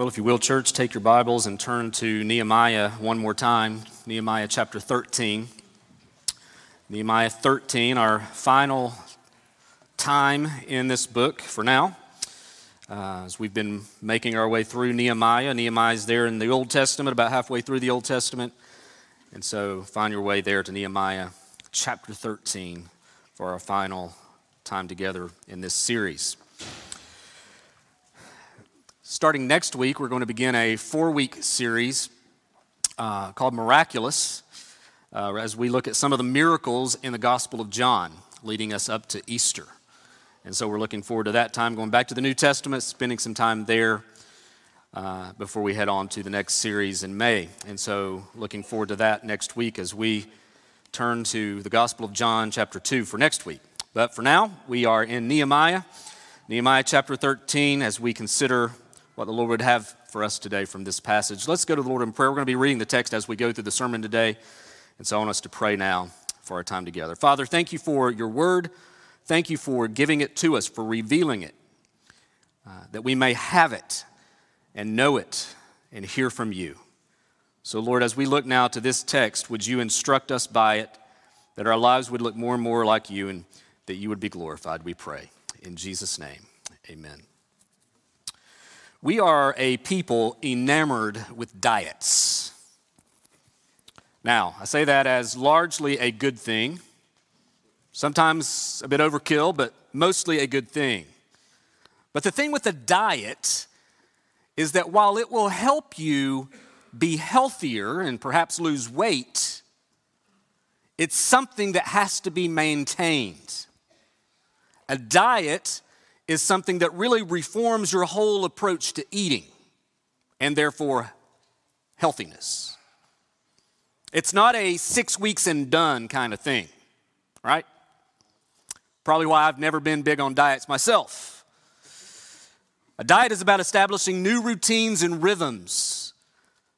Well, if you will, church, take your Bibles and turn to Nehemiah one more time. Nehemiah chapter 13. Nehemiah 13, our final time in this book for now. Uh, as we've been making our way through Nehemiah, Nehemiah is there in the Old Testament, about halfway through the Old Testament. And so find your way there to Nehemiah chapter 13 for our final time together in this series. Starting next week, we're going to begin a four week series uh, called Miraculous uh, as we look at some of the miracles in the Gospel of John leading us up to Easter. And so we're looking forward to that time, going back to the New Testament, spending some time there uh, before we head on to the next series in May. And so looking forward to that next week as we turn to the Gospel of John, chapter 2, for next week. But for now, we are in Nehemiah, Nehemiah chapter 13, as we consider what the Lord would have for us today from this passage. Let's go to the Lord in prayer. We're going to be reading the text as we go through the sermon today. And so I want us to pray now for our time together. Father, thank you for your word. Thank you for giving it to us, for revealing it, uh, that we may have it and know it and hear from you. So, Lord, as we look now to this text, would you instruct us by it that our lives would look more and more like you and that you would be glorified, we pray. In Jesus' name, amen. We are a people enamored with diets. Now, I say that as largely a good thing, sometimes a bit overkill, but mostly a good thing. But the thing with a diet is that while it will help you be healthier and perhaps lose weight, it's something that has to be maintained. A diet is something that really reforms your whole approach to eating and therefore healthiness. It's not a six weeks and done kind of thing, right? Probably why I've never been big on diets myself. A diet is about establishing new routines and rhythms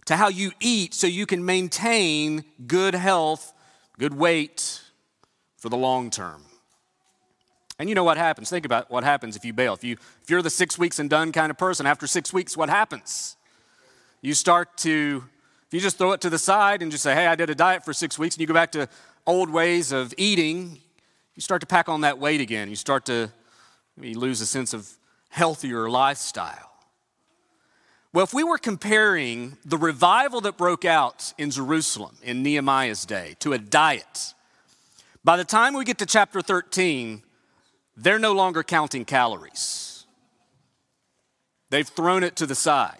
to how you eat so you can maintain good health, good weight for the long term. And you know what happens. Think about what happens if you bail. If, you, if you're the six weeks and done kind of person, after six weeks, what happens? You start to, if you just throw it to the side and just say, hey, I did a diet for six weeks, and you go back to old ways of eating, you start to pack on that weight again. You start to you lose a sense of healthier lifestyle. Well, if we were comparing the revival that broke out in Jerusalem in Nehemiah's day to a diet, by the time we get to chapter 13, they're no longer counting calories. They've thrown it to the side.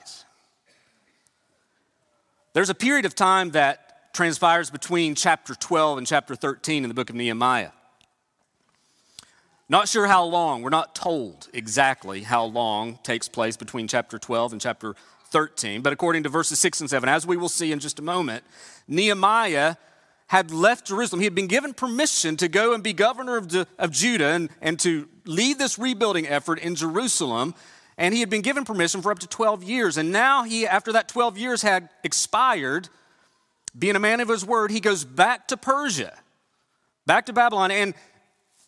There's a period of time that transpires between chapter 12 and chapter 13 in the book of Nehemiah. Not sure how long, we're not told exactly how long takes place between chapter 12 and chapter 13, but according to verses 6 and 7, as we will see in just a moment, Nehemiah had left Jerusalem. He had been given permission to go and be governor of, of Judah and, and to lead this rebuilding effort in Jerusalem. And he had been given permission for up to 12 years. And now he, after that 12 years had expired, being a man of his word, he goes back to Persia, back to Babylon, and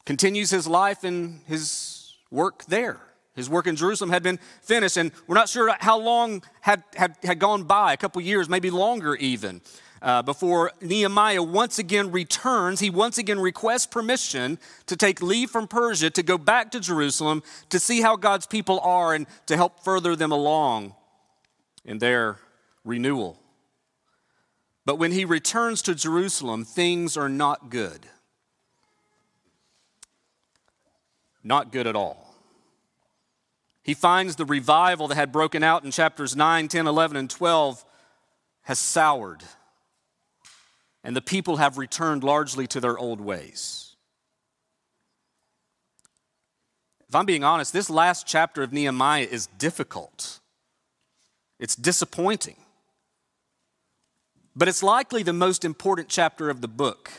continues his life and his work there. His work in Jerusalem had been finished, and we're not sure how long had, had, had gone by, a couple years, maybe longer even uh, before Nehemiah once again returns, he once again requests permission to take leave from Persia to go back to Jerusalem to see how God's people are and to help further them along in their renewal. But when he returns to Jerusalem, things are not good. Not good at all. He finds the revival that had broken out in chapters 9, 10, 11, and 12 has soured and the people have returned largely to their old ways. If I'm being honest, this last chapter of Nehemiah is difficult. It's disappointing. But it's likely the most important chapter of the book.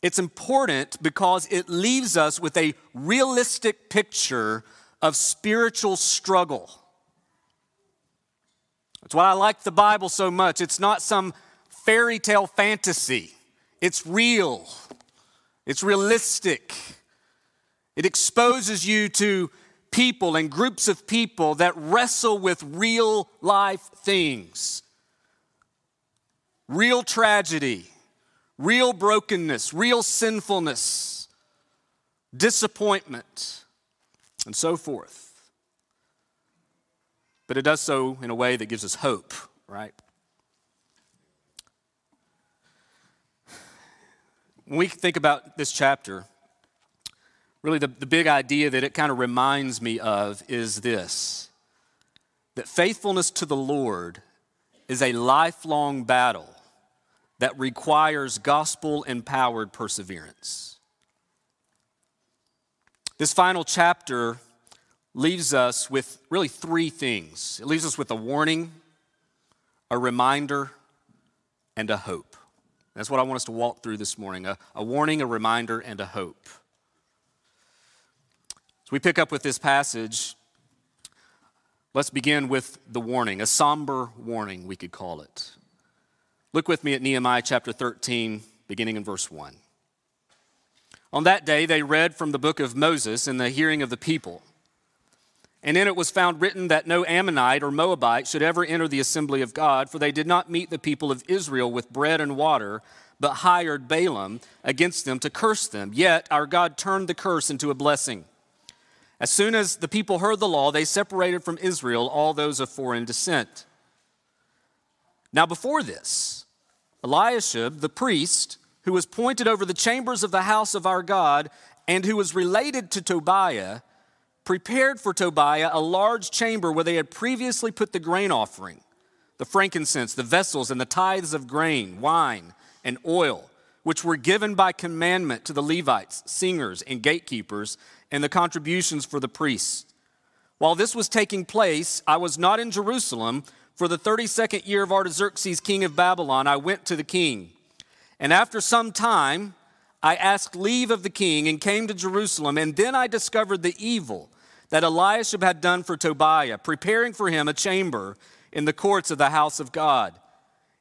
It's important because it leaves us with a realistic picture of spiritual struggle. That's why I like the Bible so much. It's not some fairy tale fantasy. It's real, it's realistic. It exposes you to people and groups of people that wrestle with real life things real tragedy, real brokenness, real sinfulness, disappointment, and so forth. But it does so in a way that gives us hope, right? When we think about this chapter, really the, the big idea that it kind of reminds me of is this that faithfulness to the Lord is a lifelong battle that requires gospel empowered perseverance. This final chapter leaves us with really three things it leaves us with a warning, a reminder, and a hope. That's what I want us to walk through this morning a, a warning, a reminder, and a hope So we pick up with this passage, let's begin with the warning, a somber warning, we could call it. Look with me at Nehemiah chapter 13, beginning in verse 1. On that day, they read from the book of Moses in the hearing of the people. And in it was found written that no Ammonite or Moabite should ever enter the assembly of God, for they did not meet the people of Israel with bread and water, but hired Balaam against them to curse them. Yet our God turned the curse into a blessing. As soon as the people heard the law, they separated from Israel all those of foreign descent. Now, before this, Eliashib, the priest, who was pointed over the chambers of the house of our God and who was related to Tobiah, prepared for Tobiah a large chamber where they had previously put the grain offering, the frankincense, the vessels, and the tithes of grain, wine, and oil, which were given by commandment to the Levites, singers, and gatekeepers and the contributions for the priests. While this was taking place, I was not in Jerusalem. For the 32nd year of Artaxerxes, king of Babylon, I went to the king. And after some time, I asked leave of the king and came to Jerusalem. And then I discovered the evil that Eliashib had done for Tobiah, preparing for him a chamber in the courts of the house of God.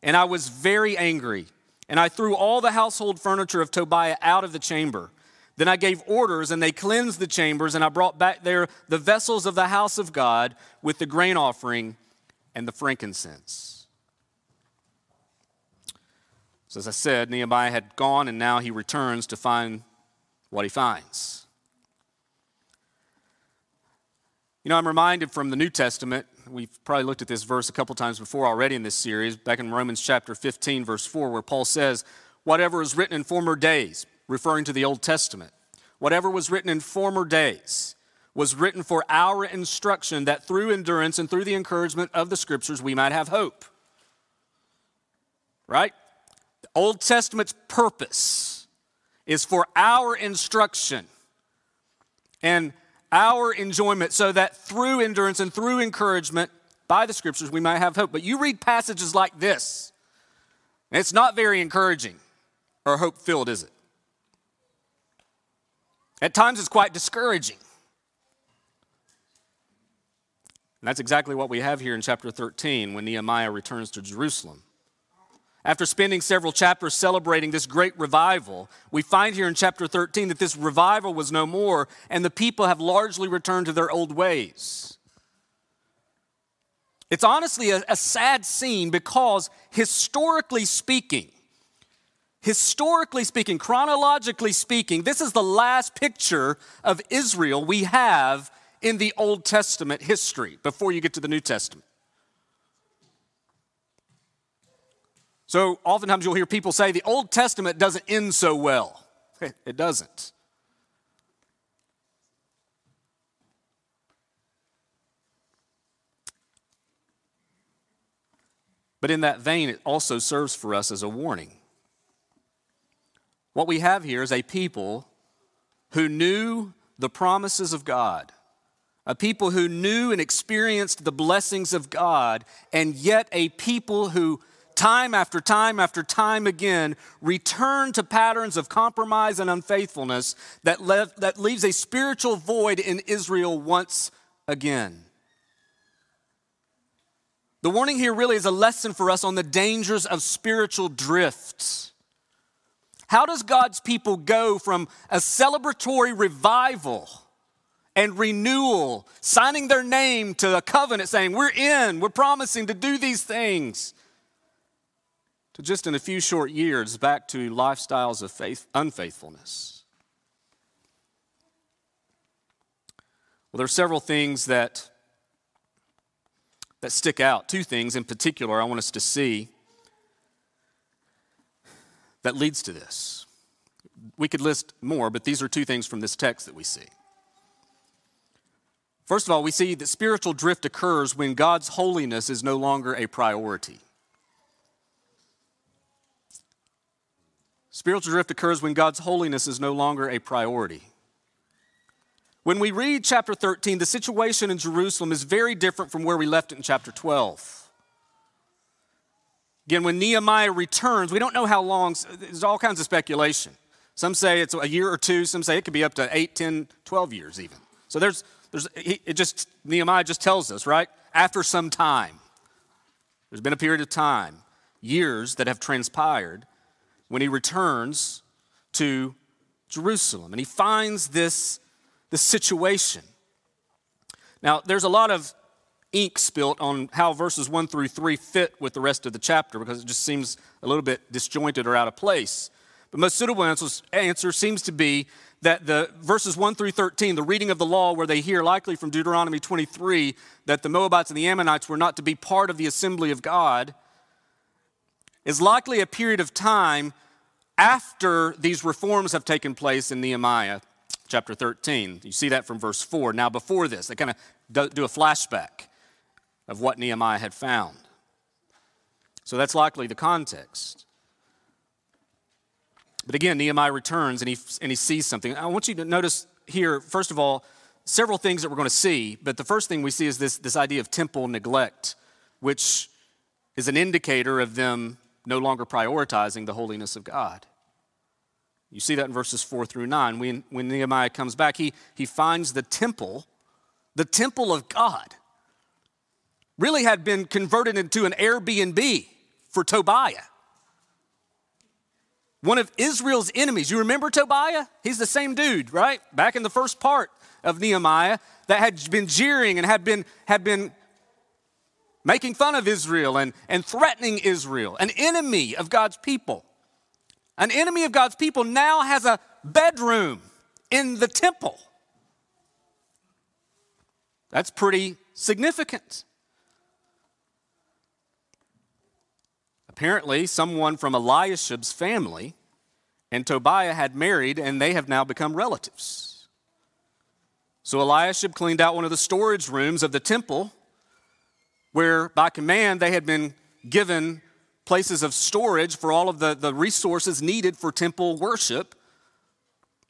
And I was very angry. And I threw all the household furniture of Tobiah out of the chamber. Then I gave orders, and they cleansed the chambers, and I brought back there the vessels of the house of God with the grain offering and the frankincense. So, as I said, Nehemiah had gone, and now he returns to find what he finds. You know, I'm reminded from the New Testament, we've probably looked at this verse a couple times before already in this series, back in Romans chapter 15, verse 4, where Paul says, Whatever was written in former days, referring to the Old Testament. Whatever was written in former days was written for our instruction that through endurance and through the encouragement of the scriptures we might have hope. Right? Old Testament's purpose is for our instruction and our enjoyment so that through endurance and through encouragement by the scriptures we might have hope. But you read passages like this, and it's not very encouraging or hope filled, is it? At times, it's quite discouraging. And that's exactly what we have here in chapter 13 when Nehemiah returns to Jerusalem. After spending several chapters celebrating this great revival, we find here in chapter 13 that this revival was no more and the people have largely returned to their old ways. It's honestly a, a sad scene because, historically speaking, historically speaking, chronologically speaking, this is the last picture of Israel we have in the Old Testament history before you get to the New Testament. So, oftentimes you'll hear people say the Old Testament doesn't end so well. It doesn't. But in that vein, it also serves for us as a warning. What we have here is a people who knew the promises of God, a people who knew and experienced the blessings of God, and yet a people who, time after time after time again, return to patterns of compromise and unfaithfulness that, that leaves a spiritual void in Israel once again. The warning here really is a lesson for us on the dangers of spiritual drifts. How does God's people go from a celebratory revival and renewal, signing their name to a covenant saying, We're in, we're promising to do these things. Just in a few short years, back to lifestyles of faith, unfaithfulness. Well, there are several things that, that stick out. Two things in particular I want us to see that leads to this. We could list more, but these are two things from this text that we see. First of all, we see that spiritual drift occurs when God's holiness is no longer a priority. Spiritual drift occurs when God's holiness is no longer a priority. When we read chapter 13, the situation in Jerusalem is very different from where we left it in chapter 12. Again, when Nehemiah returns, we don't know how long, there's all kinds of speculation. Some say it's a year or two, some say it could be up to 8, 10, 12 years even. So there's there's, it just, Nehemiah just tells us, right? After some time, there's been a period of time, years that have transpired when he returns to Jerusalem and he finds this, this situation. Now, there's a lot of ink spilt on how verses 1 through 3 fit with the rest of the chapter because it just seems a little bit disjointed or out of place. But most suitable answer seems to be that the verses 1 through 13, the reading of the law, where they hear likely from Deuteronomy 23 that the Moabites and the Ammonites were not to be part of the assembly of God, is likely a period of time after these reforms have taken place in Nehemiah chapter 13. You see that from verse 4. Now, before this, they kind of do a flashback of what Nehemiah had found. So that's likely the context. But again, Nehemiah returns and he, and he sees something. I want you to notice here, first of all, several things that we're going to see. But the first thing we see is this, this idea of temple neglect, which is an indicator of them no longer prioritizing the holiness of God. You see that in verses 4 through 9. When, when Nehemiah comes back, he, he finds the temple, the temple of God, really had been converted into an Airbnb for Tobiah one of Israel's enemies. You remember Tobiah? He's the same dude, right? Back in the first part of Nehemiah that had been jeering and had been, had been making fun of Israel and, and threatening Israel, an enemy of God's people. An enemy of God's people now has a bedroom in the temple. That's pretty significant. Apparently, someone from Eliashib's family and Tobiah had married, and they have now become relatives. So Eliashib cleaned out one of the storage rooms of the temple, where by command they had been given places of storage for all of the, the resources needed for temple worship.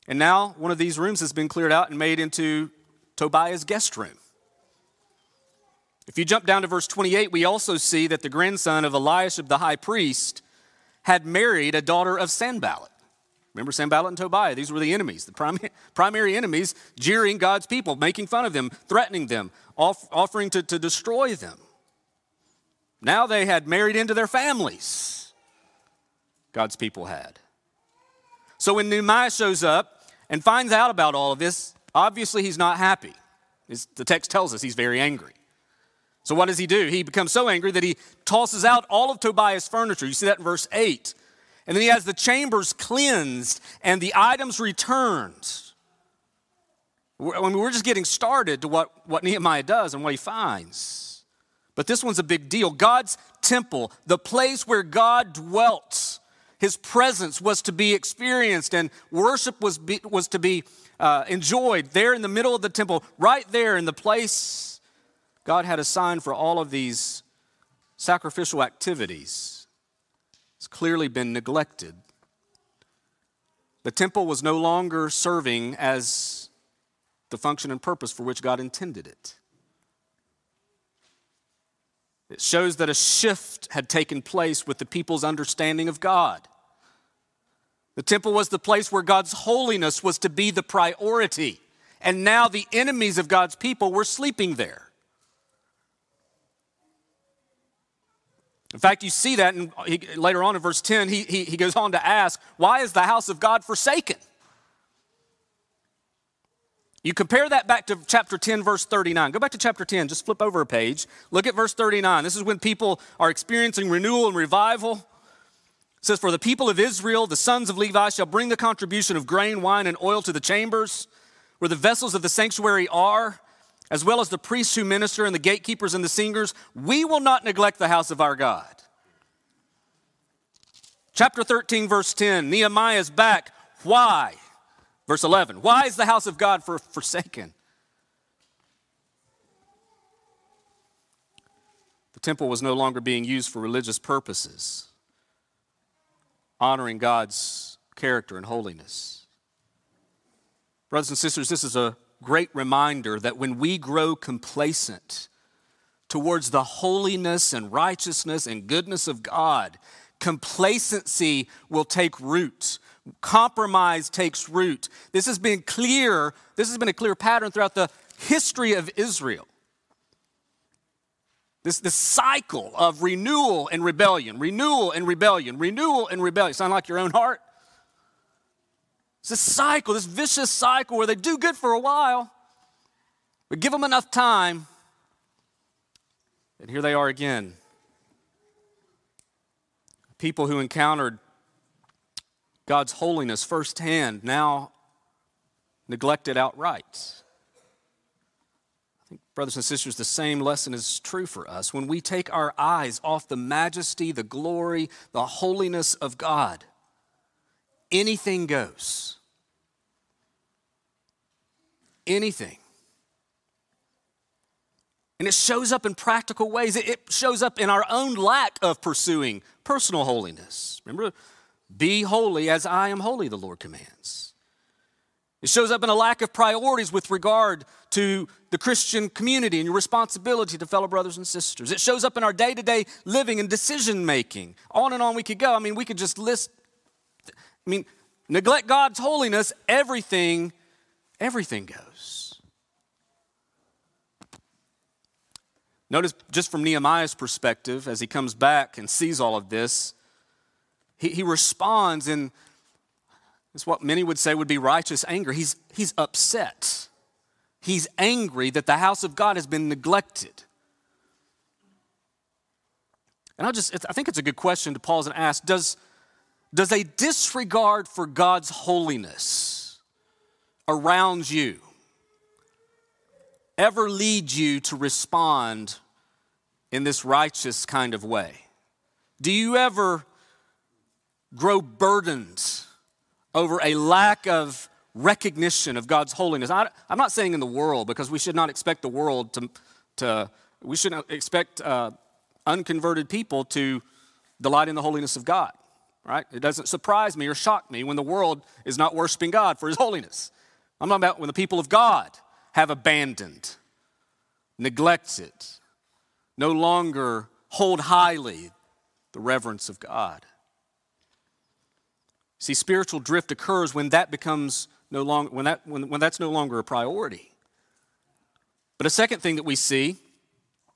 And now one of these rooms has been cleared out and made into Tobiah's guest room. If you jump down to verse 28, we also see that the grandson of Eliashib the high priest had married a daughter of Sanballat. Remember Sanballat and Tobiah? These were the enemies, the primary, primary enemies, jeering God's people, making fun of them, threatening them, off, offering to, to destroy them. Now they had married into their families, God's people had. So when Nehemiah shows up and finds out about all of this, obviously he's not happy. the text tells us he's very angry. So what does he do? He becomes so angry that he tosses out all of Tobiah's furniture. You see that in verse 8. And then he has the chambers cleansed and the items returned. I mean, we're just getting started to what, what Nehemiah does and what he finds. But this one's a big deal. God's temple, the place where God dwelt, his presence was to be experienced and worship was, be, was to be uh, enjoyed there in the middle of the temple, right there in the place God had assigned for all of these sacrificial activities It's clearly been neglected. The temple was no longer serving as the function and purpose for which God intended it. It shows that a shift had taken place with the people's understanding of God. The temple was the place where God's holiness was to be the priority, and now the enemies of God's people were sleeping there. In fact, you see that in, he, later on in verse 10, he, he, he goes on to ask, Why is the house of God forsaken? You compare that back to chapter 10, verse 39. Go back to chapter 10, just flip over a page. Look at verse 39. This is when people are experiencing renewal and revival. It says, For the people of Israel, the sons of Levi shall bring the contribution of grain, wine, and oil to the chambers where the vessels of the sanctuary are, as well as the priests who minister and the gatekeepers and the singers. We will not neglect the house of our God. Chapter 13, verse 10 Nehemiah is back. Why? Verse 11 Why is the house of God for, forsaken? The temple was no longer being used for religious purposes, honoring God's character and holiness. Brothers and sisters, this is a great reminder that when we grow complacent towards the holiness and righteousness and goodness of God, complacency will take root. Compromise takes root. This has been clear, this has been a clear pattern throughout the history of Israel. This, this cycle of renewal and rebellion, renewal and rebellion, renewal and rebellion. Sound like your own heart? It's this cycle, this vicious cycle where they do good for a while, but give them enough time, and here they are again. People who encountered God's holiness firsthand now neglected outright. I think, brothers and sisters, the same lesson is true for us. When we take our eyes off the majesty, the glory, the holiness of God, anything goes. Anything. And it shows up in practical ways. It shows up in our own lack of pursuing personal holiness. Remember, be holy as I am holy, the Lord commands. It shows up in a lack of priorities with regard to the Christian community and your responsibility to fellow brothers and sisters. It shows up in our day to day living and decision making. On and on we could go. I mean, we could just list, I mean, neglect God's holiness, everything, everything goes. Notice just from Nehemiah's perspective, as he comes back and sees all of this, he, he responds in it's what many would say would be righteous anger. He's, he's upset. He's angry that the house of God has been neglected. And I just, I think it's a good question to pause and ask does, does a disregard for God's holiness around you ever lead you to respond in this righteous kind of way? Do you ever grow burdened over a lack of recognition of God's holiness. I, am not saying in the world because we should not expect the world to, to we shouldn't expect uh, unconverted people to delight in the holiness of God, right? It doesn't surprise me or shock me when the world is not worshiping God for his holiness. I'm talking about when the people of God have abandoned, neglected, it, no longer hold highly the reverence of God. See, spiritual drift occurs when that becomes no longer when that when, when that's no longer a priority. But a second thing that we see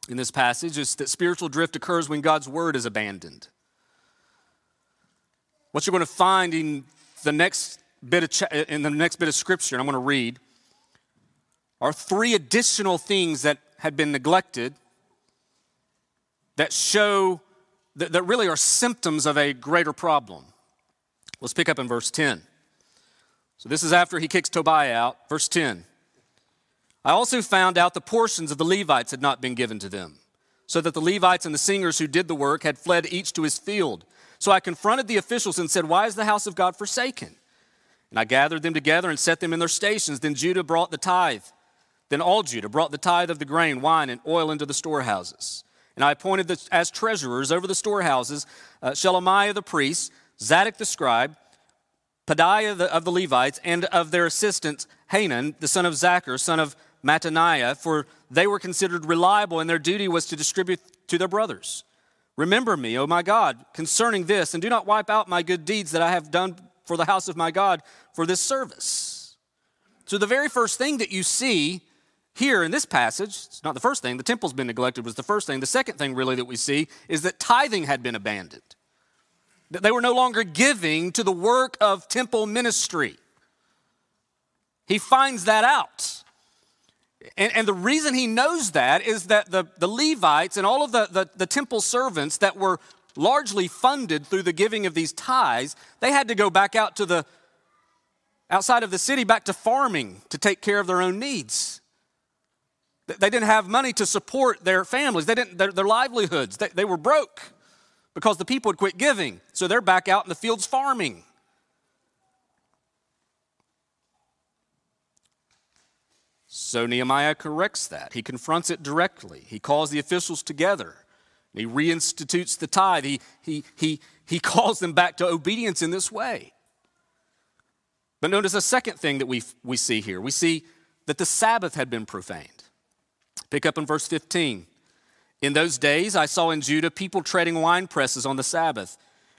in this passage is that spiritual drift occurs when God's word is abandoned. What you're going to find in the next bit of in the next bit of scripture, and I'm going to read, are three additional things that had been neglected that show that, that really are symptoms of a greater problem. Let's pick up in verse 10. So this is after he kicks Tobiah out. Verse 10. I also found out the portions of the Levites had not been given to them, so that the Levites and the singers who did the work had fled each to his field. So I confronted the officials and said, Why is the house of God forsaken? And I gathered them together and set them in their stations. Then Judah brought the tithe. Then all Judah brought the tithe of the grain, wine, and oil into the storehouses. And I appointed the, as treasurers over the storehouses uh, Shelemiah the priest, Zadok the scribe, Pedaiah of the Levites, and of their assistants, Hanan, the son of Zaccur, son of Mattaniah, for they were considered reliable, and their duty was to distribute to their brothers. Remember me, O my God, concerning this, and do not wipe out my good deeds that I have done for the house of my God for this service. So, the very first thing that you see here in this passage, it's not the first thing, the temple's been neglected, was the first thing. The second thing, really, that we see is that tithing had been abandoned. They were no longer giving to the work of temple ministry. He finds that out. And, and, the reason he knows that is that the, the Levites and all of the, the, the temple servants that were largely funded through the giving of these tithes, they had to go back out to the outside of the city, back to farming to take care of their own needs. They didn't have money to support their families, they didn't, their, their livelihoods. They, they were broke because the people had quit giving. So they're back out in the fields farming. So Nehemiah corrects that. He confronts it directly. He calls the officials together. He reinstitutes the tithe. He, he, he, he calls them back to obedience in this way. But notice a second thing that we, we see here. We see that the Sabbath had been profaned. Pick up in verse 15. In those days, I saw in Judah people treading wine presses on the Sabbath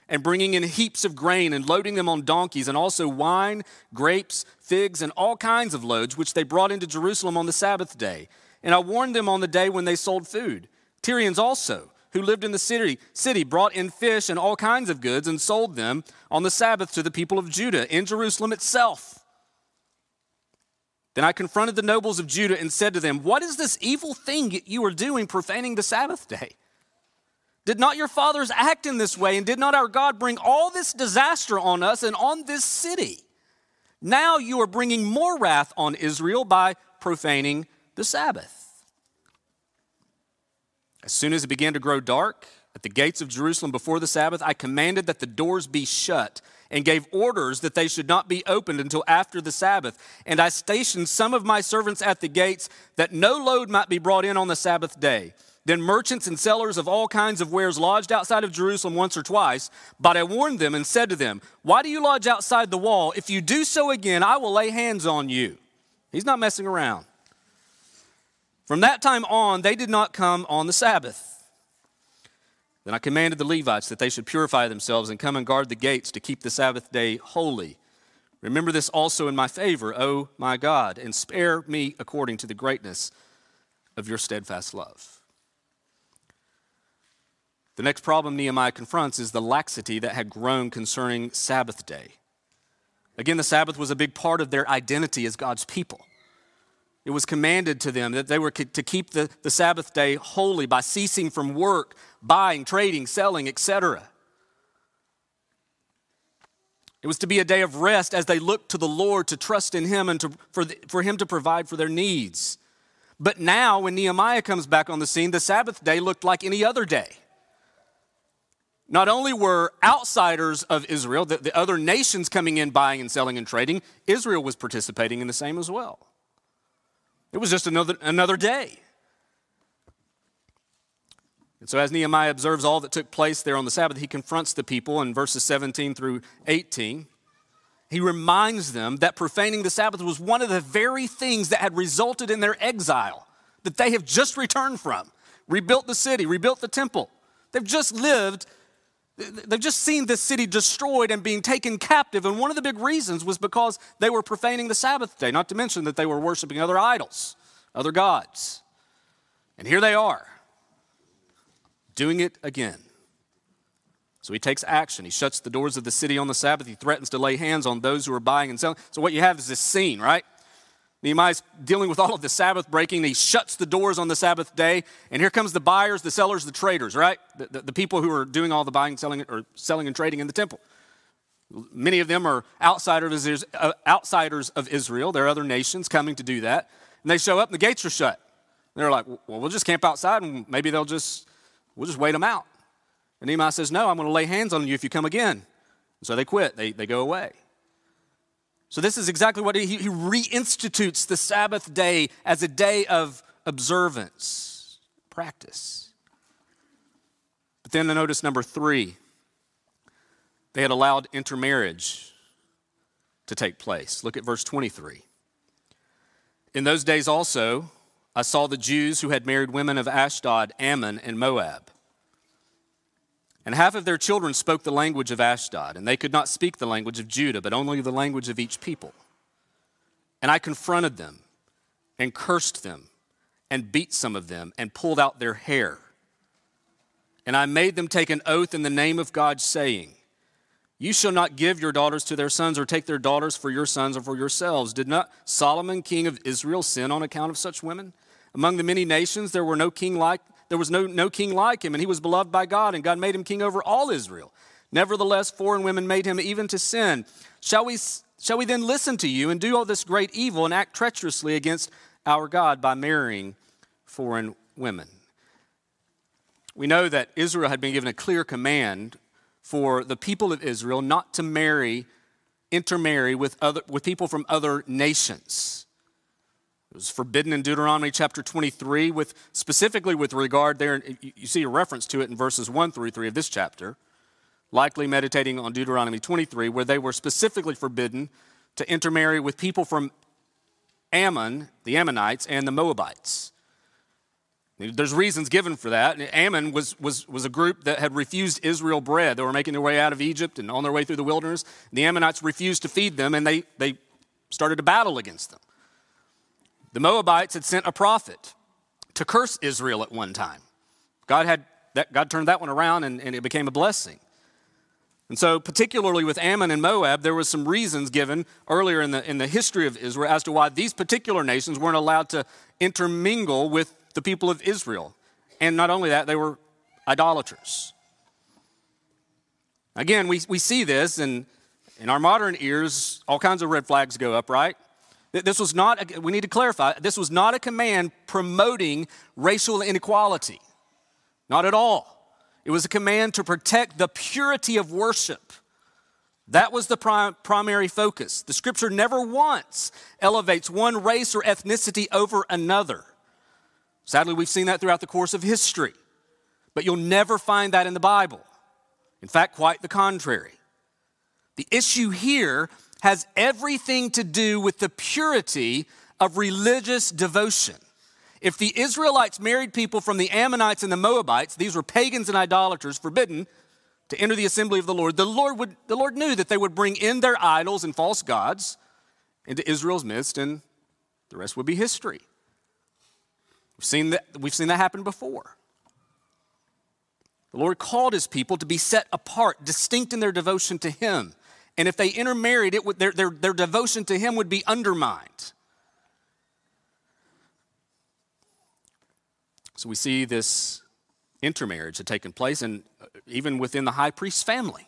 and bringing in heaps of grain and loading them on donkeys, and also wine, grapes, figs, and all kinds of loads, which they brought into Jerusalem on the Sabbath day. And I warned them on the day when they sold food. Tyrians also, who lived in the city, city brought in fish and all kinds of goods and sold them on the Sabbath to the people of Judah in Jerusalem itself. Then I confronted the nobles of Judah and said to them, What is this evil thing you are doing, profaning the Sabbath day? Did not your fathers act in this way? And did not our God bring all this disaster on us and on this city? Now you are bringing more wrath on Israel by profaning the Sabbath. As soon as it began to grow dark at the gates of Jerusalem before the Sabbath, I commanded that the doors be shut and gave orders that they should not be opened until after the Sabbath. And I stationed some of my servants at the gates that no load might be brought in on the Sabbath day. Then merchants and sellers of all kinds of wares lodged outside of Jerusalem once or twice. But I warned them and said to them, Why do you lodge outside the wall? If you do so again, I will lay hands on you. He's not messing around. From that time on, they did not come on the Sabbath. Then I commanded the Levites that they should purify themselves and come and guard the gates to keep the Sabbath day holy. Remember this also in my favor, O my God, and spare me according to the greatness of your steadfast love. The next problem Nehemiah confronts is the laxity that had grown concerning Sabbath day. Again, the Sabbath was a big part of their identity as God's people. It was commanded to them that they were to keep the, the Sabbath day holy by ceasing from work, buying, trading, selling, etc. It was to be a day of rest as they looked to the Lord to trust in Him and to, for, the, for Him to provide for their needs. But now, when Nehemiah comes back on the scene, the Sabbath day looked like any other day. Not only were outsiders of Israel, the, the other nations coming in, buying and selling and trading, Israel was participating in the same as well. It was just another, another day. And so, as Nehemiah observes all that took place there on the Sabbath, he confronts the people in verses 17 through 18. He reminds them that profaning the Sabbath was one of the very things that had resulted in their exile that they have just returned from. Rebuilt the city, rebuilt the temple. They've just lived They've just seen this city destroyed and being taken captive. And one of the big reasons was because they were profaning the Sabbath day, not to mention that they were worshiping other idols, other gods. And here they are, doing it again. So he takes action. He shuts the doors of the city on the Sabbath. He threatens to lay hands on those who are buying and selling. So what you have is this scene, right? Nehemiah's dealing with all of the Sabbath breaking. He shuts the doors on the Sabbath day. And here comes the buyers, the sellers, the traders, right? The, the, the people who are doing all the buying, selling, or selling and trading in the temple. Many of them are outsiders, uh, outsiders of Israel. There are other nations coming to do that. And they show up and the gates are shut. And they're like, well, we'll just camp outside and maybe they'll just, we'll just wait them out. And Nehemiah says, no, I'm going to lay hands on you if you come again. so they quit, they, they go away. So, this is exactly what he, he reinstitutes the Sabbath day as a day of observance, practice. But then notice number three, they had allowed intermarriage to take place. Look at verse 23. In those days also, I saw the Jews who had married women of Ashdod, Ammon, and Moab. And half of their children spoke the language of Ashdod, and they could not speak the language of Judah, but only the language of each people. And I confronted them and cursed them and beat some of them and pulled out their hair. And I made them take an oath in the name of God, saying, You shall not give your daughters to their sons or take their daughters for your sons or for yourselves. Did not Solomon, king of Israel, sin on account of such women? Among the many nations, there were no king like there was no, no king like him, and he was beloved by God, and God made him king over all Israel. Nevertheless, foreign women made him even to sin. Shall we, shall we then listen to you and do all this great evil and act treacherously against our God by marrying foreign women? We know that Israel had been given a clear command for the people of Israel not to marry, intermarry with, other, with people from other nations. Was forbidden in Deuteronomy chapter 23, with specifically with regard there, you see a reference to it in verses 1 through 3 of this chapter, likely meditating on Deuteronomy 23, where they were specifically forbidden to intermarry with people from Ammon, the Ammonites, and the Moabites. There's reasons given for that. Ammon was, was, was a group that had refused Israel bread. They were making their way out of Egypt and on their way through the wilderness. The Ammonites refused to feed them, and they, they started to battle against them. The Moabites had sent a prophet to curse Israel at one time. God, had that, God turned that one around, and, and it became a blessing. And so, particularly with Ammon and Moab, there was some reasons given earlier in the, in the history of Israel as to why these particular nations weren't allowed to intermingle with the people of Israel. And not only that, they were idolaters. Again, we, we see this, and in our modern ears, all kinds of red flags go up, right? This was not, we need to clarify, this was not a command promoting racial inequality. Not at all. It was a command to protect the purity of worship. That was the prim- primary focus. The scripture never once elevates one race or ethnicity over another. Sadly, we've seen that throughout the course of history, but you'll never find that in the Bible. In fact, quite the contrary. The issue here has everything to do with the purity of religious devotion. If the Israelites married people from the Ammonites and the Moabites, these were pagans and idolaters, forbidden to enter the assembly of the Lord, the Lord, would, the Lord knew that they would bring in their idols and false gods into Israel's midst, and the rest would be history. We've seen that, we've seen that happen before. The Lord called his people to be set apart, distinct in their devotion to him. And if they intermarried, it would, their, their, their devotion to him would be undermined. So we see this intermarriage had taken place, and uh, even within the high priest's family.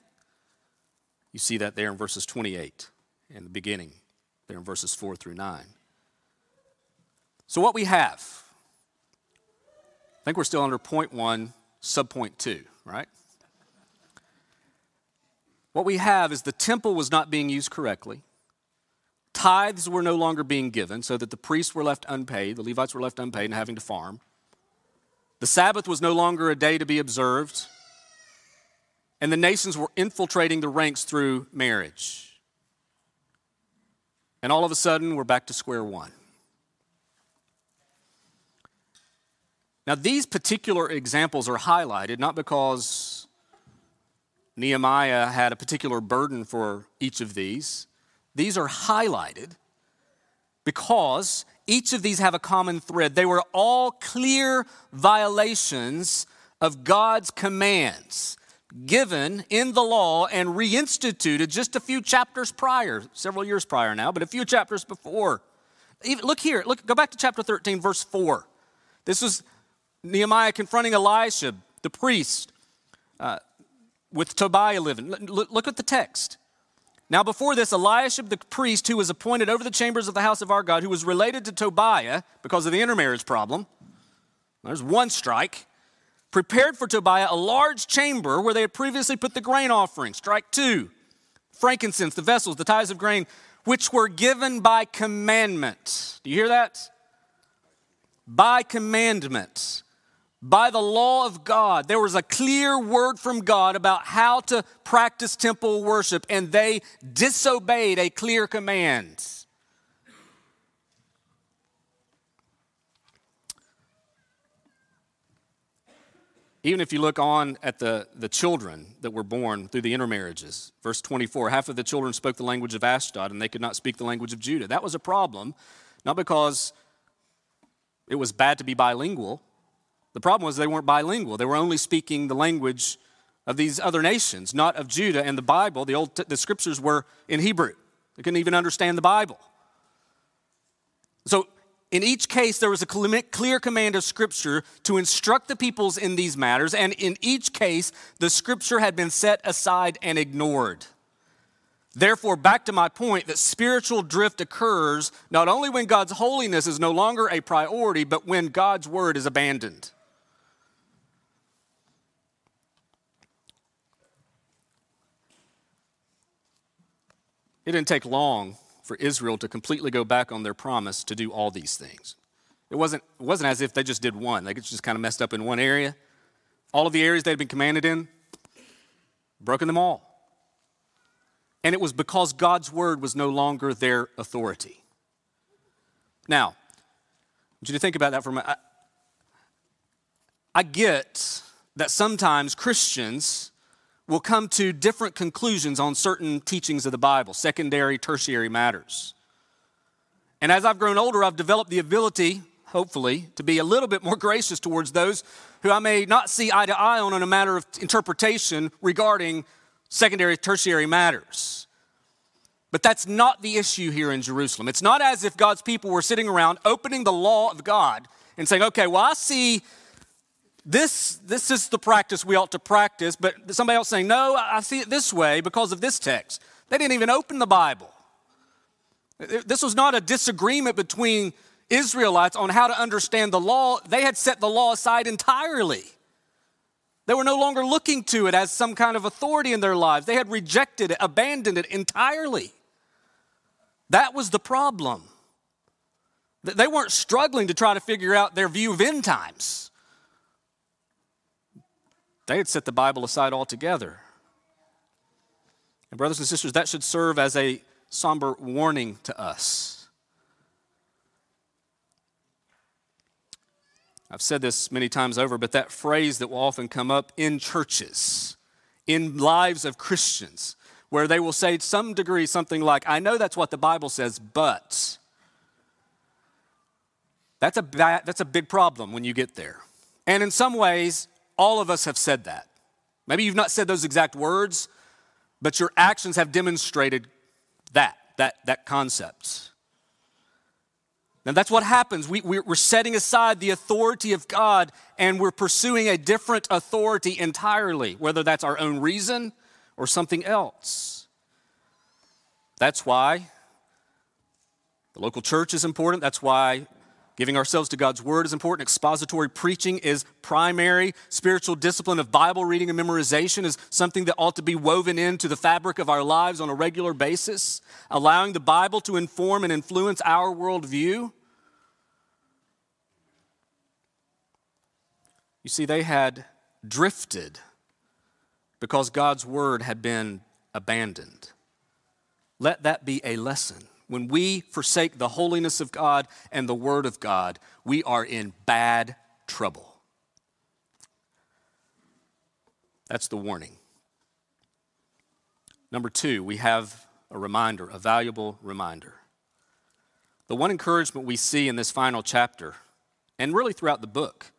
You see that there in verses 28 in the beginning, there in verses 4 through 9. So, what we have I think we're still under point one, sub point two, right? What we have is the temple was not being used correctly. Tithes were no longer being given, so that the priests were left unpaid, the Levites were left unpaid and having to farm. The Sabbath was no longer a day to be observed, and the nations were infiltrating the ranks through marriage. And all of a sudden, we're back to square one. Now, these particular examples are highlighted not because Nehemiah had a particular burden for each of these, these are highlighted because each of these have a common thread. They were all clear violations of God's commands given in the law and reinstituted just a few chapters prior, several years prior now, but a few chapters before. Even, look here, look, go back to chapter 13, verse 4. This was Nehemiah confronting Elisha, the priest, uh, with Tobiah living. Look, at the text. Now, before this, Eliashib the priest, who was appointed over the chambers of the house of our God, who was related to Tobiah because of the intermarriage problem, there's one strike, prepared for Tobiah a large chamber where they had previously put the grain offering. Strike two, frankincense, the vessels, the tithes of grain, which were given by commandment. Do you hear that? By commandment by the law of God. There was a clear word from God about how to practice temple worship, and they disobeyed a clear command. Even if you look on at the, the children that were born through the intermarriages, verse 24, half of the children spoke the language of Ashdod and they could not speak the language of Judah. That was a problem, not because it was bad to be bilingual, the problem was they weren't bilingual. They were only speaking the language of these other nations, not of Judah. And the Bible, the old the scriptures were in Hebrew. They couldn't even understand the Bible. So in each case, there was a clear command of Scripture to instruct the peoples in these matters, and in each case, the Scripture had been set aside and ignored. Therefore, back to my point that spiritual drift occurs not only when God's holiness is no longer a priority, but when God's word is abandoned. It didn't take long for Israel to completely go back on their promise to do all these things. It wasn't, it wasn't as if they just did one, they just kind of messed up in one area. All of the areas they had been commanded in, broken them all. And it was because God's word was no longer their authority. Now, I want you to think about that for a minute. I, I get that sometimes Christians will come to different conclusions on certain teachings of the Bible, secondary, tertiary matters. And as I've grown older, I've developed the ability, hopefully, to be a little bit more gracious towards those who I may not see eye to eye on in a matter of interpretation regarding secondary, tertiary matters. But that's not the issue here in Jerusalem. It's not as if God's people were sitting around opening the law of God and saying, okay, well, I see this, this is the practice we ought to practice, but somebody else saying, no, I see it this way because of this text. They didn't even open the Bible. This was not a disagreement between Israelites on how to understand the law. They had set the law aside entirely. They were no longer looking to it as some kind of authority in their lives. They had rejected it, abandoned it entirely. That was the problem. They weren't struggling to try to figure out their view of end times. They had set the Bible aside altogether. And, brothers and sisters, that should serve as a somber warning to us. I've said this many times over, but that phrase that will often come up in churches, in lives of Christians, where they will say to some degree something like, I know that's what the Bible says, but. That's a, that's a big problem when you get there. And in some ways, all of us have said that. Maybe you've not said those exact words, but your actions have demonstrated that, that, that concept. And that's what happens. We, we're setting aside the authority of God and we're pursuing a different authority entirely, whether that's our own reason or something else. That's why the local church is important. That's why Giving ourselves to God's word is important. Expository preaching is primary. Spiritual discipline of Bible reading and memorization is something that ought to be woven into the fabric of our lives on a regular basis. Allowing the Bible to inform and influence our worldview. You see, they had drifted because God's word had been abandoned. Let that be a lesson when we forsake the holiness of God and the Word of God, we are in bad trouble. That's the warning. Number two, we have a reminder, a valuable reminder. The one encouragement we see in this final chapter, and really throughout the book,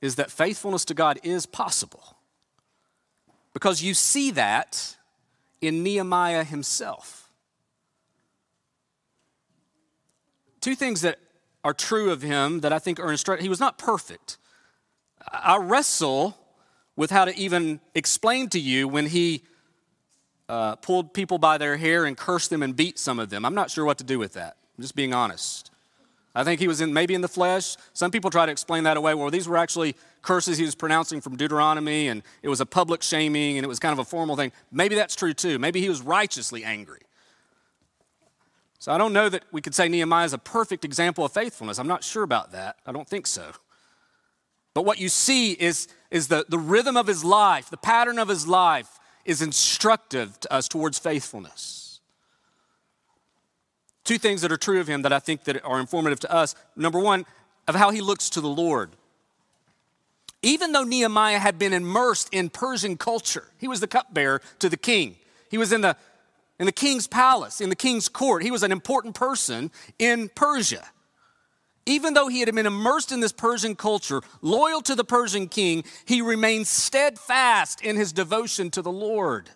is that faithfulness to God is possible. Because you see that in Nehemiah himself. Two things that are true of him that I think are instructive. He was not perfect. I wrestle with how to even explain to you when he uh, pulled people by their hair and cursed them and beat some of them. I'm not sure what to do with that. I'm just being honest. I think he was in maybe in the flesh. Some people try to explain that away. Well, these were actually curses he was pronouncing from Deuteronomy, and it was a public shaming, and it was kind of a formal thing. Maybe that's true too. Maybe he was righteously angry. So I don't know that we could say Nehemiah is a perfect example of faithfulness. I'm not sure about that. I don't think so. But what you see is, is the, the rhythm of his life, the pattern of his life is instructive to us towards faithfulness. Two things that are true of him that I think that are informative to us. Number one, of how he looks to the Lord. Even though Nehemiah had been immersed in Persian culture, he was the cupbearer to the king. He was in the in the king's palace, in the king's court. He was an important person in Persia. even though he had been immersed in this Persian culture, loyal to the Persian king, he remained steadfast in his devotion to the Lord.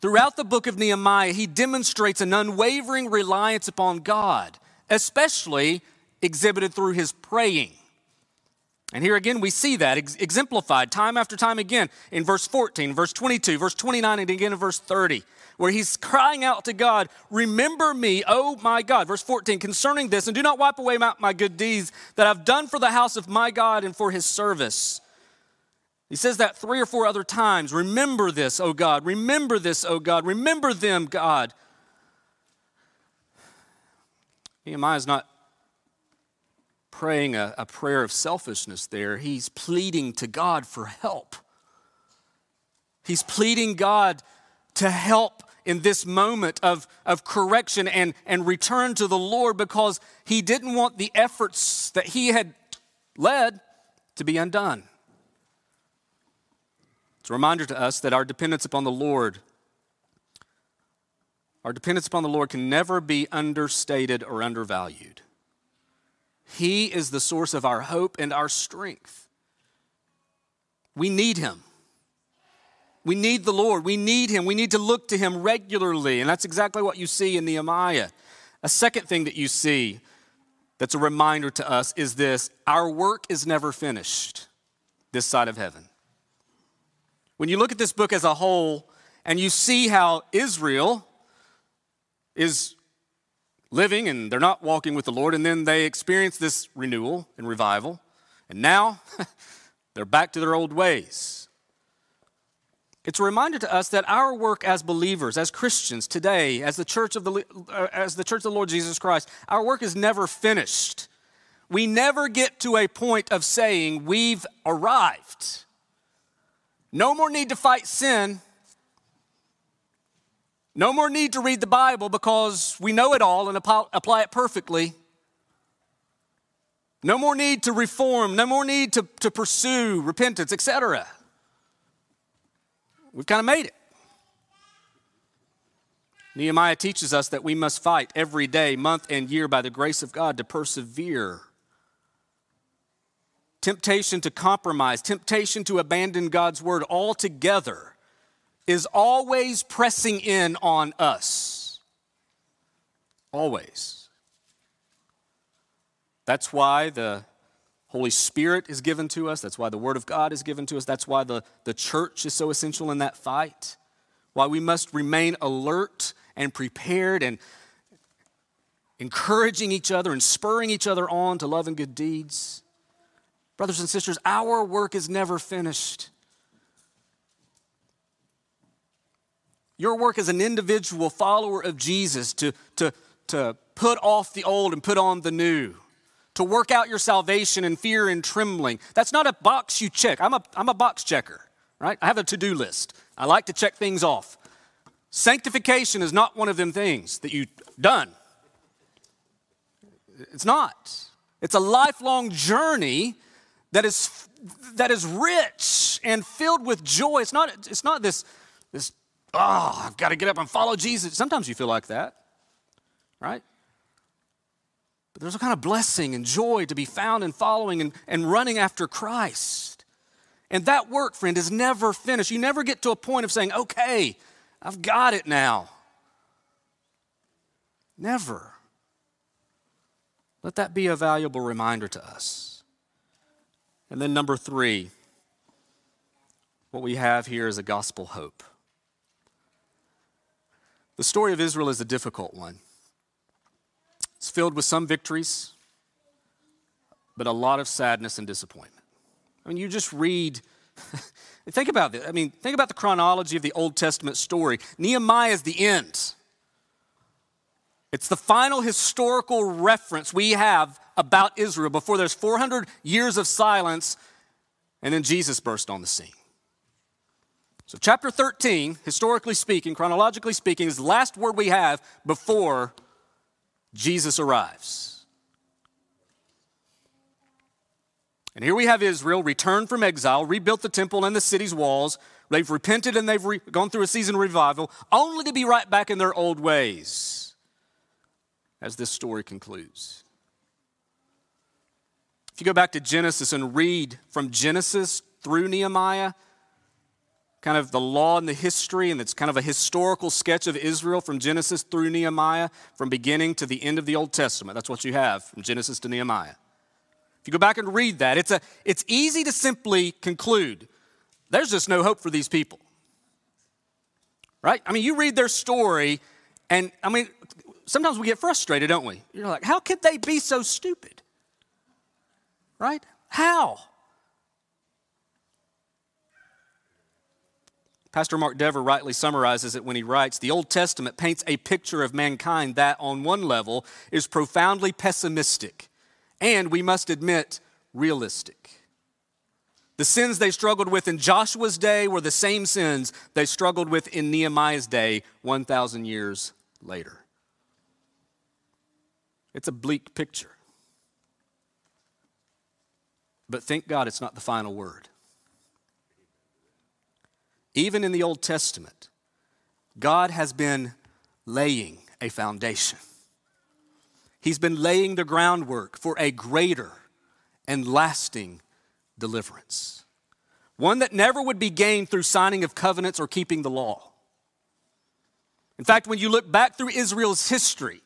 Throughout the book of Nehemiah, he demonstrates an unwavering reliance upon God, especially exhibited through his praying. And here again, we see that ex- exemplified time after time again in verse 14, verse 22, verse 29, and again in verse 30, where he's crying out to God, Remember me, oh my God. Verse 14, concerning this, and do not wipe away my, my good deeds that I've done for the house of my God and for his service. He says that three or four other times. Remember this, O God. Remember this, O God. Remember them, God. Nehemiah is not praying a, a, prayer of selfishness there. He's pleading to God for help. He's pleading God to help in this moment of, of correction and, and return to the Lord because he didn't want the efforts that he had led to be undone. It's a reminder to us that our dependence upon the Lord, our dependence upon the Lord can never be understated or undervalued. He is the source of our hope and our strength. We need Him. We need the Lord. We need Him. We need to look to Him regularly. And that's exactly what you see in Nehemiah. A second thing that you see that's a reminder to us is this our work is never finished this side of heaven. When you look at this book as a whole and you see how Israel is living and they're not walking with the Lord, and then they experience this renewal and revival, and now they're back to their old ways. It's a reminder to us that our work as believers, as Christians today, as the church of the, uh, as the church of the Lord Jesus Christ, our work is never finished. We never get to a point of saying we've arrived. No more need to fight sin. No more need to read the Bible because we know it all and apply it perfectly. No more need to reform, no more need to, to pursue repentance, etc. We've kind of made it. Nehemiah teaches us that we must fight every day, month, and year by the grace of God to persevere temptation to compromise, temptation to abandon God's word altogether is always pressing in on us. Always. That's why the Holy Spirit is given to us. That's why the Word of God is given to us. That's why the, the church is so essential in that fight. Why we must remain alert and prepared and encouraging each other and spurring each other on to love and good deeds. Brothers and sisters, our work is never finished. Your work as an individual follower of Jesus to, to, to put off the old and put on the new, to work out your salvation in fear and trembling. That's not a box you check. I'm a, I'm a box checker, right? I have a to do list. I like to check things off. Sanctification is not one of them things that you done. It's not. It's a lifelong journey that is, that is rich and filled with joy. It's not, it's not this, this, oh, I've got to get up and follow Jesus. Sometimes you feel like that, right? But there's a kind of blessing and joy to be found in following and, and running after Christ. And that work, friend, is never finished. You never get to a point of saying, okay, I've got it now. Never. Let that be a valuable reminder to us. And then, number three, what we have here is a gospel hope. The story of Israel is a difficult one. It's filled with some victories, but a lot of sadness and disappointment. I mean, you just read, think about this. I mean, think about the chronology of the Old Testament story. Nehemiah is the end. It's the final historical reference we have about Israel before there's 400 years of silence, and then Jesus burst on the scene. So, chapter 13, historically speaking, chronologically speaking, is the last word we have before Jesus arrives. And here we have Israel returned from exile, rebuilt the temple and the city's walls. They've repented and they've re- gone through a season of revival, only to be right back in their old ways as this story concludes. If you go back to Genesis and read from Genesis through Nehemiah, kind of the law and the history, and it's kind of a historical sketch of Israel from Genesis through Nehemiah, from beginning to the end of the Old Testament. That's what you have from Genesis to Nehemiah. If you go back and read that, it's, a, it's easy to simply conclude there's just no hope for these people. Right? I mean, you read their story, and I mean, sometimes we get frustrated, don't we? You're like, how could they be so stupid? Right? How? Pastor Mark Dever rightly summarizes it when he writes The Old Testament paints a picture of mankind that, on one level, is profoundly pessimistic and, we must admit, realistic. The sins they struggled with in Joshua's day were the same sins they struggled with in Nehemiah's day 1,000 years later. It's a bleak picture. But thank God it's not the final word. Even in the Old Testament, God has been laying a foundation. He's been laying the groundwork for a greater and lasting deliverance. One that never would be gained through signing of covenants or keeping the law. In fact, when you look back through Israel's history,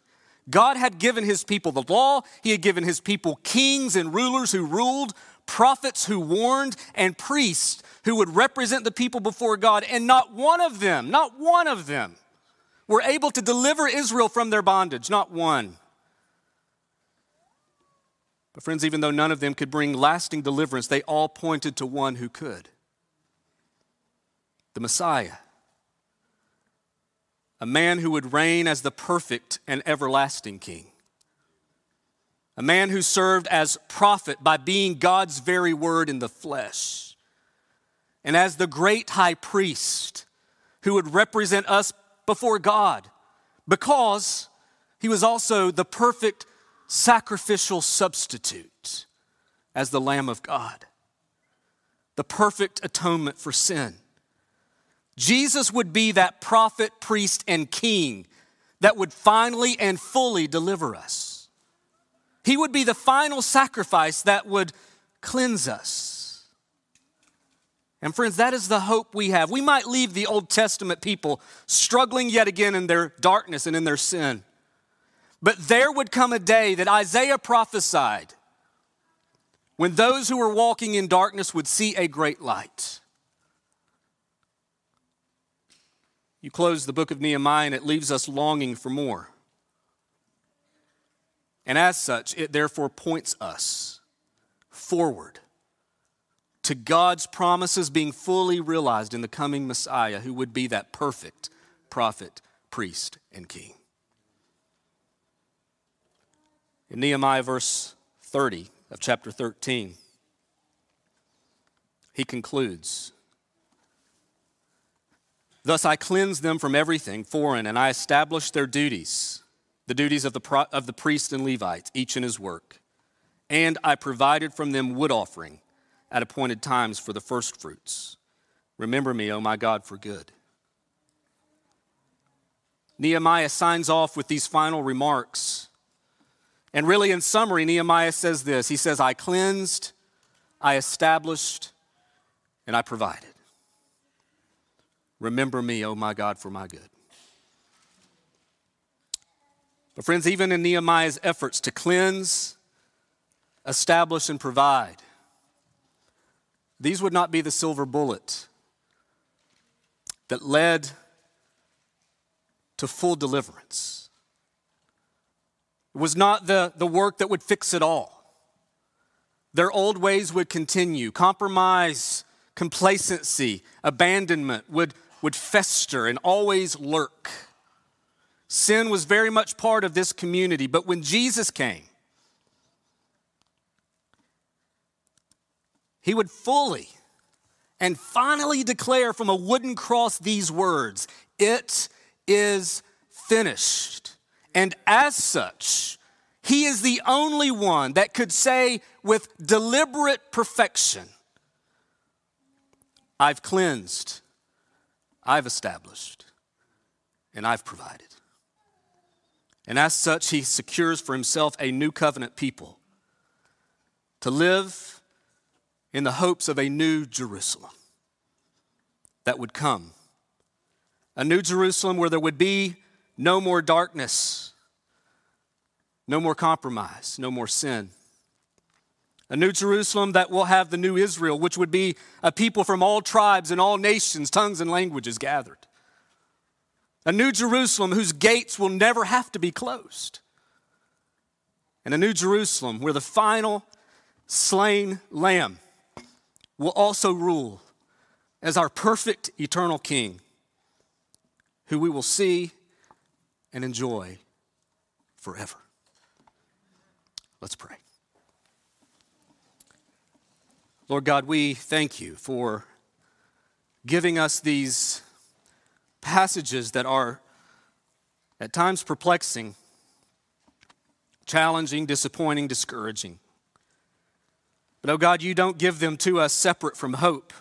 God had given his people the law, he had given his people kings and rulers who ruled, prophets who warned, and priests who would represent the people before God, and not one of them, not one of them, were able to deliver Israel from their bondage, not one. But, friends, even though none of them could bring lasting deliverance, they all pointed to one who could the Messiah. A man who would reign as the perfect and everlasting king. A man who served as prophet by being God's very word in the flesh. And as the great high priest who would represent us before God because he was also the perfect sacrificial substitute as the Lamb of God, the perfect atonement for sin. Jesus would be that prophet, priest, and king that would finally and fully deliver us. He would be the final sacrifice that would cleanse us. And friends, that is the hope we have. We might leave the Old Testament people struggling yet again in their darkness and in their sin. But there would come a day that Isaiah prophesied when those who were walking in darkness would see a great light. You close the book of Nehemiah and it leaves us longing for more. And as such, it therefore points us forward to God's promises being fully realized in the coming Messiah, who would be that perfect prophet, priest, and king. In Nehemiah, verse 30 of chapter 13, he concludes Thus I cleanse them from everything foreign, and I establish their duties, the duties of the, pro- of the priests and Levites, each in his work. And I provided from them wood offering at appointed times for the firstfruits. Remember me, O my God, for good. Nehemiah signs off with these final remarks and really, in summary, Nehemiah says this He says, I cleansed, I established, and I provided. Remember me, O my God, for my good. But, friends, even in Nehemiah's efforts to cleanse, establish, and provide, these would not be the silver bullet that led to full deliverance. It was not the, the work that would fix it all. Their old ways would continue. Compromise, complacency, abandonment would, would fester and always lurk. Sin was very much part of this community, but when Jesus came, he would fully and finally declare from a wooden cross these words It is finished. And as such, he is the only one that could say with deliberate perfection, I've cleansed, I've established, and I've provided. And as such, he secures for himself a new covenant people to live in the hopes of a new Jerusalem that would come. A new Jerusalem where there would be no more darkness, no more compromise, no more sin. A new Jerusalem that will have the new Israel, which would be a people from all tribes and all nations, tongues, and languages gathered. A new Jerusalem whose gates will never have to be closed. And a new Jerusalem where the final slain lamb will also rule as our perfect eternal king, who we will see and enjoy forever. Let's pray. Lord God, we thank you for giving us these passages that are at times perplexing, challenging, disappointing, discouraging. But, oh God, you don't give them to us separate from hope,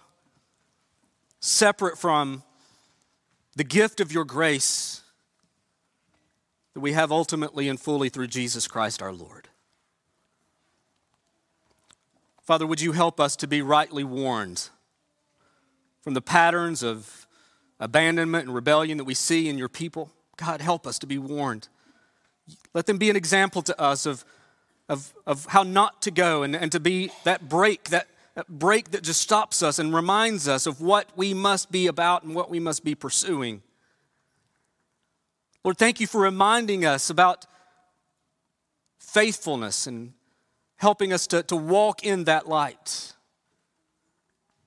separate from the gift of your grace that we have ultimately and fully through Jesus Christ our Lord. Father, would you help us to be rightly warned from the patterns of abandonment and rebellion that we see in your people? God, help us to be warned. Let them be an example to us of, of, of how not to go and, and to be that break, that, that break that just stops us and reminds us of what we must be about and what we must be pursuing. Lord, thank you for reminding us about faithfulness and helping us to, to walk in that light.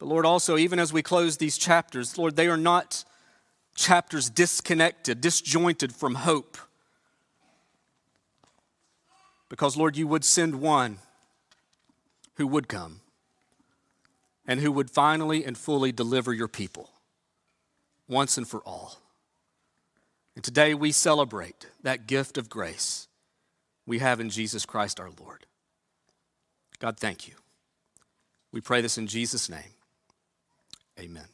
But Lord, also, even as we close these chapters, Lord, they are not chapters disconnected, disjointed from hope. Because, Lord, you would send one who would come and who would finally and fully deliver your people once and for all. And today we celebrate that gift of grace we have in Jesus Christ our Lord. God, thank you. We pray this in Jesus' name. Amen.